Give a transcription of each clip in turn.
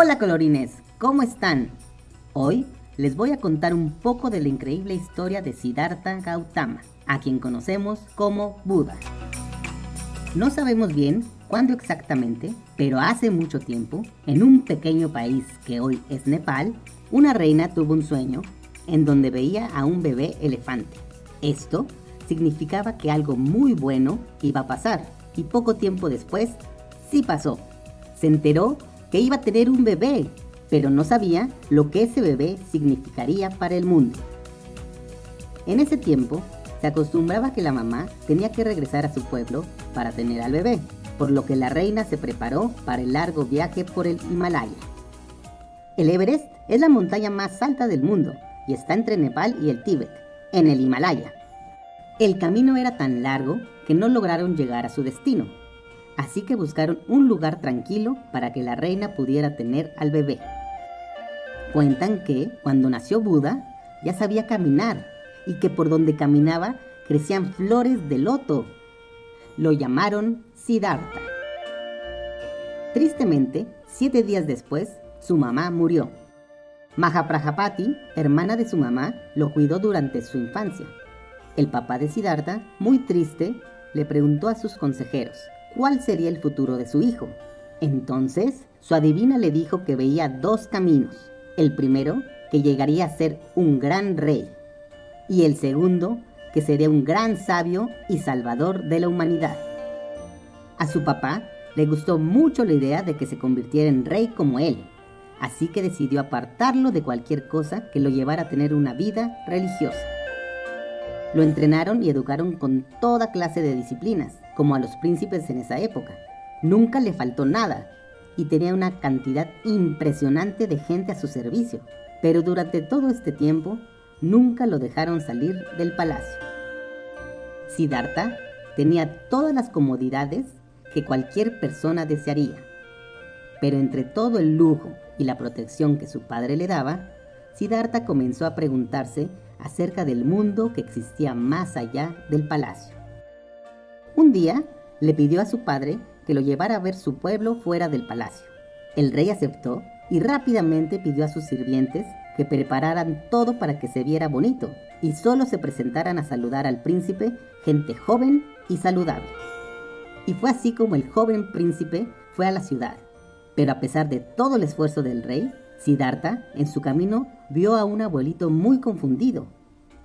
Hola colorines, ¿cómo están? Hoy les voy a contar un poco de la increíble historia de Siddhartha Gautama, a quien conocemos como Buda. No sabemos bien cuándo exactamente, pero hace mucho tiempo, en un pequeño país que hoy es Nepal, una reina tuvo un sueño en donde veía a un bebé elefante. Esto significaba que algo muy bueno iba a pasar y poco tiempo después sí pasó. Se enteró que iba a tener un bebé, pero no sabía lo que ese bebé significaría para el mundo. En ese tiempo, se acostumbraba que la mamá tenía que regresar a su pueblo para tener al bebé, por lo que la reina se preparó para el largo viaje por el Himalaya. El Everest es la montaña más alta del mundo y está entre Nepal y el Tíbet, en el Himalaya. El camino era tan largo que no lograron llegar a su destino, así que buscaron un lugar tranquilo para que la reina pudiera tener al bebé. Cuentan que, cuando nació Buda, ya sabía caminar y que por donde caminaba crecían flores de loto. Lo llamaron Siddhartha. Tristemente, siete días después, su mamá murió. Mahaprajapati, hermana de su mamá, lo cuidó durante su infancia. El papá de Siddhartha, muy triste, le preguntó a sus consejeros cuál sería el futuro de su hijo. Entonces, su adivina le dijo que veía dos caminos. El primero, que llegaría a ser un gran rey. Y el segundo, que sería un gran sabio y salvador de la humanidad. A su papá le gustó mucho la idea de que se convirtiera en rey como él, así que decidió apartarlo de cualquier cosa que lo llevara a tener una vida religiosa. Lo entrenaron y educaron con toda clase de disciplinas, como a los príncipes en esa época. Nunca le faltó nada y tenía una cantidad impresionante de gente a su servicio, pero durante todo este tiempo nunca lo dejaron salir del palacio. Siddhartha tenía todas las comodidades que cualquier persona desearía, pero entre todo el lujo y la protección que su padre le daba, Siddhartha comenzó a preguntarse acerca del mundo que existía más allá del palacio. Un día le pidió a su padre que lo llevara a ver su pueblo fuera del palacio. El rey aceptó y rápidamente pidió a sus sirvientes que prepararan todo para que se viera bonito y solo se presentaran a saludar al príncipe gente joven y saludable. Y fue así como el joven príncipe fue a la ciudad. Pero a pesar de todo el esfuerzo del rey, Siddhartha, en su camino, vio a un abuelito muy confundido.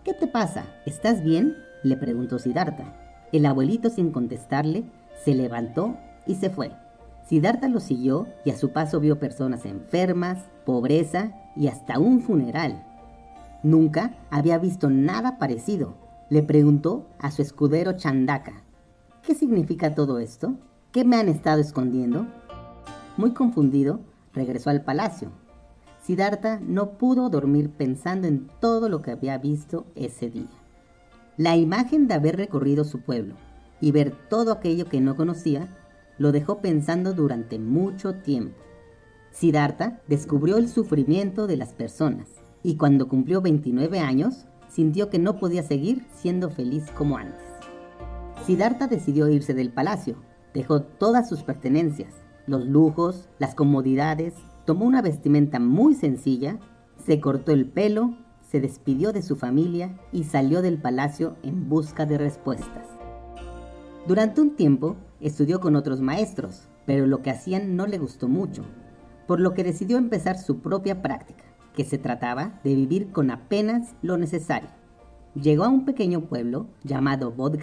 ¿Qué te pasa? ¿Estás bien? le preguntó Siddhartha. El abuelito, sin contestarle, se levantó y se fue. Siddhartha lo siguió y a su paso vio personas enfermas, pobreza y hasta un funeral. Nunca había visto nada parecido. Le preguntó a su escudero Chandaka, ¿qué significa todo esto? ¿Qué me han estado escondiendo? Muy confundido, regresó al palacio Siddhartha no pudo dormir pensando en todo lo que había visto ese día. La imagen de haber recorrido su pueblo y ver todo aquello que no conocía lo dejó pensando durante mucho tiempo. Siddhartha descubrió el sufrimiento de las personas y cuando cumplió 29 años sintió que no podía seguir siendo feliz como antes. Siddhartha decidió irse del palacio, dejó todas sus pertenencias, los lujos, las comodidades Tomó una vestimenta muy sencilla, se cortó el pelo, se despidió de su familia y salió del palacio en busca de respuestas. Durante un tiempo estudió con otros maestros, pero lo que hacían no le gustó mucho, por lo que decidió empezar su propia práctica, que se trataba de vivir con apenas lo necesario. Llegó a un pequeño pueblo llamado Bodh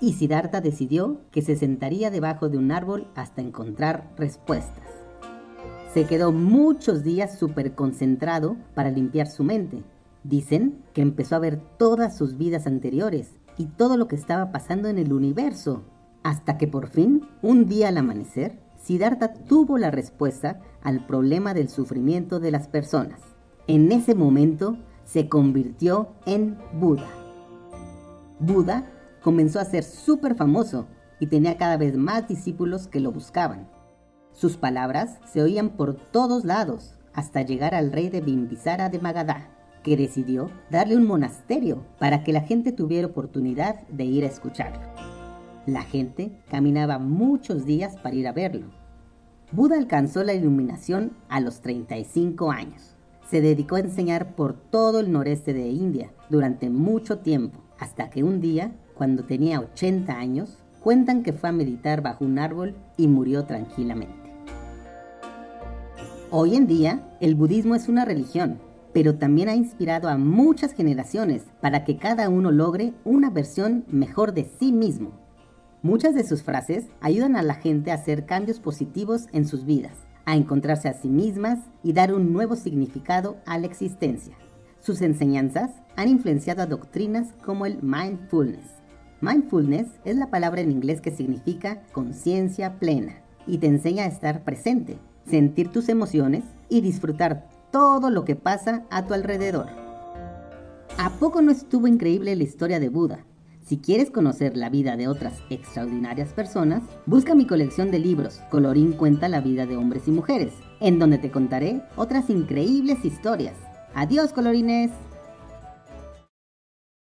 y Siddhartha decidió que se sentaría debajo de un árbol hasta encontrar respuestas. Se quedó muchos días súper concentrado para limpiar su mente. Dicen que empezó a ver todas sus vidas anteriores y todo lo que estaba pasando en el universo. Hasta que por fin, un día al amanecer, Siddhartha tuvo la respuesta al problema del sufrimiento de las personas. En ese momento se convirtió en Buda. Buda comenzó a ser súper famoso y tenía cada vez más discípulos que lo buscaban. Sus palabras se oían por todos lados hasta llegar al rey de Bimbisara de Magadha, que decidió darle un monasterio para que la gente tuviera oportunidad de ir a escucharlo. La gente caminaba muchos días para ir a verlo. Buda alcanzó la iluminación a los 35 años. Se dedicó a enseñar por todo el noreste de India durante mucho tiempo, hasta que un día, cuando tenía 80 años, cuentan que fue a meditar bajo un árbol y murió tranquilamente. Hoy en día, el budismo es una religión, pero también ha inspirado a muchas generaciones para que cada uno logre una versión mejor de sí mismo. Muchas de sus frases ayudan a la gente a hacer cambios positivos en sus vidas, a encontrarse a sí mismas y dar un nuevo significado a la existencia. Sus enseñanzas han influenciado a doctrinas como el mindfulness. Mindfulness es la palabra en inglés que significa conciencia plena y te enseña a estar presente, sentir tus emociones y disfrutar todo lo que pasa a tu alrededor. ¿A poco no estuvo increíble la historia de Buda? Si quieres conocer la vida de otras extraordinarias personas, busca mi colección de libros Colorín cuenta la vida de hombres y mujeres, en donde te contaré otras increíbles historias. Adiós, colorines.